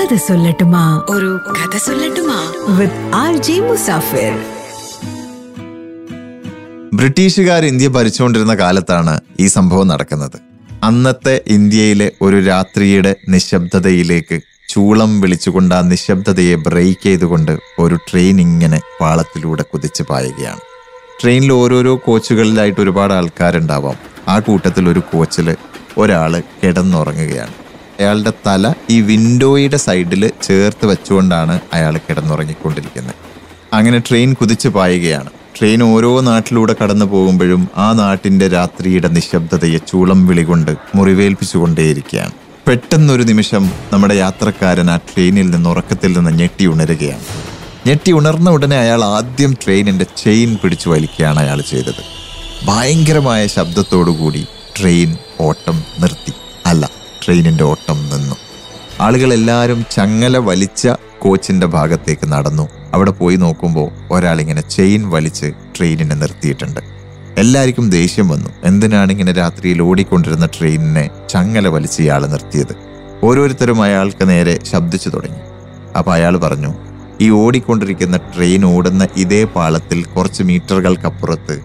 കഥ സൊല്ലട്ടുമാ. ഒരു കഥ സൊല്ലട്ടുമാ. വിത്ത് ആർ ജെ മുസാഫിർ ബ്രിട്ടീഷുകാർ ഇന്ത്യ ഭരിച്ചുകൊണ്ടിരുന്ന കാലത്താണ് ഈ സംഭവം നടക്കുന്നത്. അന്നത്തെ ഇന്ത്യയിലെ ഒരു രാത്രിയുടെ നിശബ്ദതയിലേക്ക് ചൂളം വിളിച്ചുകൊണ്ട് ആ നിശബ്ദതയെ ബ്രേക്ക് ചെയ്തുകൊണ്ട് ഒരു ട്രെയിൻ ഇങ്ങനെ പാളത്തിലൂടെ കുതിച്ച് പായുകയാണ്. ട്രെയിനിൽ ഓരോരോ കോച്ചുകളിലായിട്ട് ഒരുപാട് ആൾക്കാരുണ്ടാവാം. ആ കൂട്ടത്തിൽ ഒരു കോച്ചിൽ ഒരാൾ കിടന്നുറങ്ങുകയാണ്. അയാളുടെ തല ഈ വിൻഡോയുടെ സൈഡിൽ ചേർത്ത് വെച്ചുകൊണ്ടാണ് അയാൾ കിടന്നുറങ്ങിക്കൊണ്ടിരിക്കുന്നത്. അങ്ങനെ ട്രെയിൻ കുതിച്ചു പായുകയാണ്. ട്രെയിൻ ഓരോ നാട്ടിലൂടെ കടന്നു പോകുമ്പോഴും ആ നാട്ടിന്റെ രാത്രിയുടെ നിശബ്ദതയെ ചൂളം വിളികൊണ്ട് മുറിവേൽപ്പിച്ചുകൊണ്ടേയിരിക്കുകയാണ്. പെട്ടെന്നൊരു നിമിഷം നമ്മുടെ യാത്രക്കാരൻ ആ ട്രെയിനിൽ നിന്ന് ഉറക്കത്തിൽ നിന്ന് ഞെട്ടി ഉണരുകയാണ്. ഞെട്ടി ഉണർന്ന ഉടനെ അയാൾ ആദ്യം ട്രെയിനിന്റെ ചെയിൻ പിടിച്ചു വലിക്കുകയാണ് അയാൾ ചെയ്തത്. ഭയങ്കരമായ ശബ്ദത്തോടുകൂടി ട്രെയിൻ ഓട്ടം നിർത്തി. അല്ല ട്രെയിനിന്റെ ഓട്ടം നിന്നു. ആളുകളെല്ലാവരും ചങ്ങല വലിച്ച കോച്ചിന്റെ ഭാഗത്തേക്ക് നടന്നു. അവിടെ പോയി നോക്കുമ്പോൾ ഒരാളിങ്ങനെ ചെയിൻ വലിച്ച് ട്രെയിനിനെ നിർത്തിയിട്ടുണ്ട്. എല്ലാവർക്കും ദേഷ്യം വന്നു. എന്തിനാണ് ഇങ്ങനെ രാത്രിയിൽ ഓടിക്കൊണ്ടിരുന്ന ട്രെയിനിനെ ചങ്ങല വലിച്ച് ഇയാൾ നിർത്തിയത്? ഓരോരുത്തരും അയാൾക്ക് നേരെ ശബ്ദിച്ചു തുടങ്ങി. അപ്പോൾ അയാൾ പറഞ്ഞു ഈ ഓടിക്കൊണ്ടിരിക്കുന്ന ട്രെയിൻ ഓടുന്ന ഇതേ പാളത്തിൽ കുറച്ച് മീറ്ററുകൾക്കപ്പുറത്ത്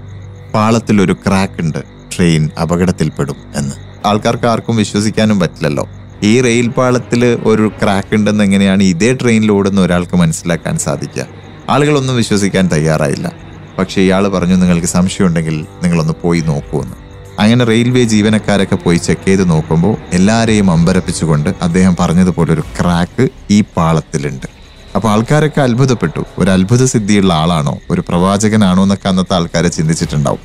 പാളത്തിൽ ഒരു ക്രാക്ക് ഉണ്ട്. ട്രെയിൻ അപകടത്തിൽപ്പെടും എന്ന്. ആൾക്കാർക്ക് ആർക്കും വിശ്വസിക്കാനും പറ്റില്ലല്ലോ. ഈ റെയിൽ പാളത്തിൽ ഒരു ക്രാക്ക് ഉണ്ടെന്ന് എങ്ങനെയാണ് ഇതേ ട്രെയിനിൽ ഓടുന്ന ഒരാൾക്ക് മനസ്സിലാക്കാൻ സാധിക്കുക? ആളുകളൊന്നും വിശ്വസിക്കാൻ തയ്യാറായില്ല. പക്ഷെ ഇയാൾ പറഞ്ഞു നിങ്ങൾക്ക് സംശയമുണ്ടെങ്കിൽ നിങ്ങളൊന്ന് പോയി നോക്കുമെന്ന് അങ്ങനെ റെയിൽവേ ജീവനക്കാരൊക്കെ പോയി ചെക്ക് ചെയ്ത് നോക്കുമ്പോൾ എല്ലാവരെയും അമ്പരപ്പിച്ചുകൊണ്ട് അദ്ദേഹം പറഞ്ഞതുപോലെ ഒരു ക്രാക്ക് ഈ പാളത്തിലുണ്ട്. അപ്പോൾ ആൾക്കാരൊക്കെ അത്ഭുതപ്പെട്ടു. ഒരു അത്ഭുത സിദ്ധിയുള്ള ആളാണോ? ഒരു പ്രവാചകനാണോ എന്നൊക്കെ അന്നത്തെ ആൾക്കാരെ ചിന്തിച്ചിട്ടുണ്ടാവും.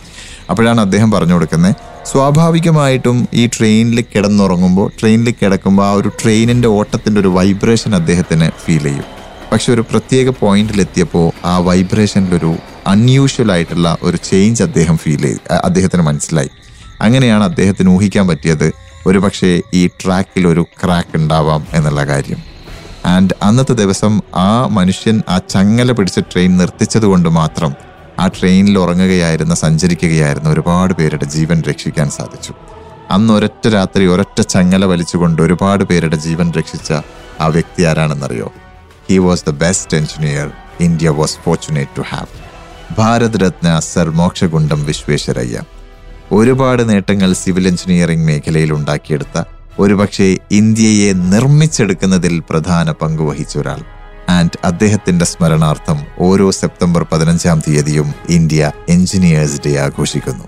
അപ്പോഴാണ് അദ്ദേഹം പറഞ്ഞു കൊടുക്കുന്നത് സ്വാഭാവികമായിട്ടും ഈ ട്രെയിനിൽ കിടന്നുറങ്ങുമ്പോൾ ട്രെയിനിൽ കിടക്കുമ്പോൾ ആ ഒരു ട്രെയിനിന്റെ ഓട്ടത്തിന്റെ ഒരു വൈബ്രേഷൻ അദ്ദേഹത്തിന് ഫീൽ ചെയ്യും. പക്ഷെ ഒരു പ്രത്യേക പോയിന്റിലെത്തിയപ്പോൾ ആ വൈബ്രേഷനിലൊരു അൺയൂഷ്വൽ ആയിട്ടുള്ള ഒരു ചേഞ്ച് അദ്ദേഹം ഫീൽ ചെയ്ത് അദ്ദേഹത്തിന് മനസ്സിലായി. അങ്ങനെയാണ് അദ്ദേഹത്തിന് ഊഹിക്കാൻ പറ്റിയത് ഒരു പക്ഷേ ഈ ട്രാക്കിൽ ഒരു ക്രാക്ക് ഉണ്ടാവാം എന്നുള്ള കാര്യം. ആൻഡ് അന്നത്തെ ദിവസം ആ മനുഷ്യൻ ആ ചങ്ങല പിടിച്ച ട്രെയിൻ നിർത്തിച്ചത് കൊണ്ട് മാത്രം ആ ട്രെയിനിൽ ഉറങ്ങുകയായിരുന്ന സഞ്ചരിക്കുകയായിരുന്ന ഒരുപാട് പേരുടെ ജീവൻ രക്ഷിക്കാൻ സാധിച്ചു. അന്ന് ഒരൊറ്റ രാത്രി ഒരൊറ്റ ചങ്ങല വലിച്ചുകൊണ്ട് ഒരുപാട് പേരുടെ ജീവൻ രക്ഷിച്ച ആ വ്യക്തി ആരാണെന്നറിയോ? He was the best engineer India was fortunate to have Bharat Ratna sir Mokshagundam Visvesvaraya. ഒരുപാട് നേട്ടങ്ങൾ സിവിൽ എഞ്ചിനീയറിംഗ് മേഖലയിൽ ഉണ്ടാക്കിയെടുത്ത ഒരുപക്ഷെ ഇന്ത്യയെ നിർമ്മിച്ചെടുക്കുന്നതിൽ പ്രധാന പങ്ക് വഹിച്ച ഒരാൾ. ആൻഡ് അദ്ദേഹത്തിന്റെ സ്മരണാർത്ഥം ഓരോ സെപ്റ്റംബർ പതിനഞ്ചാം തീയതിയും ഇന്ത്യ എഞ്ചിനീയേഴ്സ് ഡേ ആഘോഷിക്കുന്നു.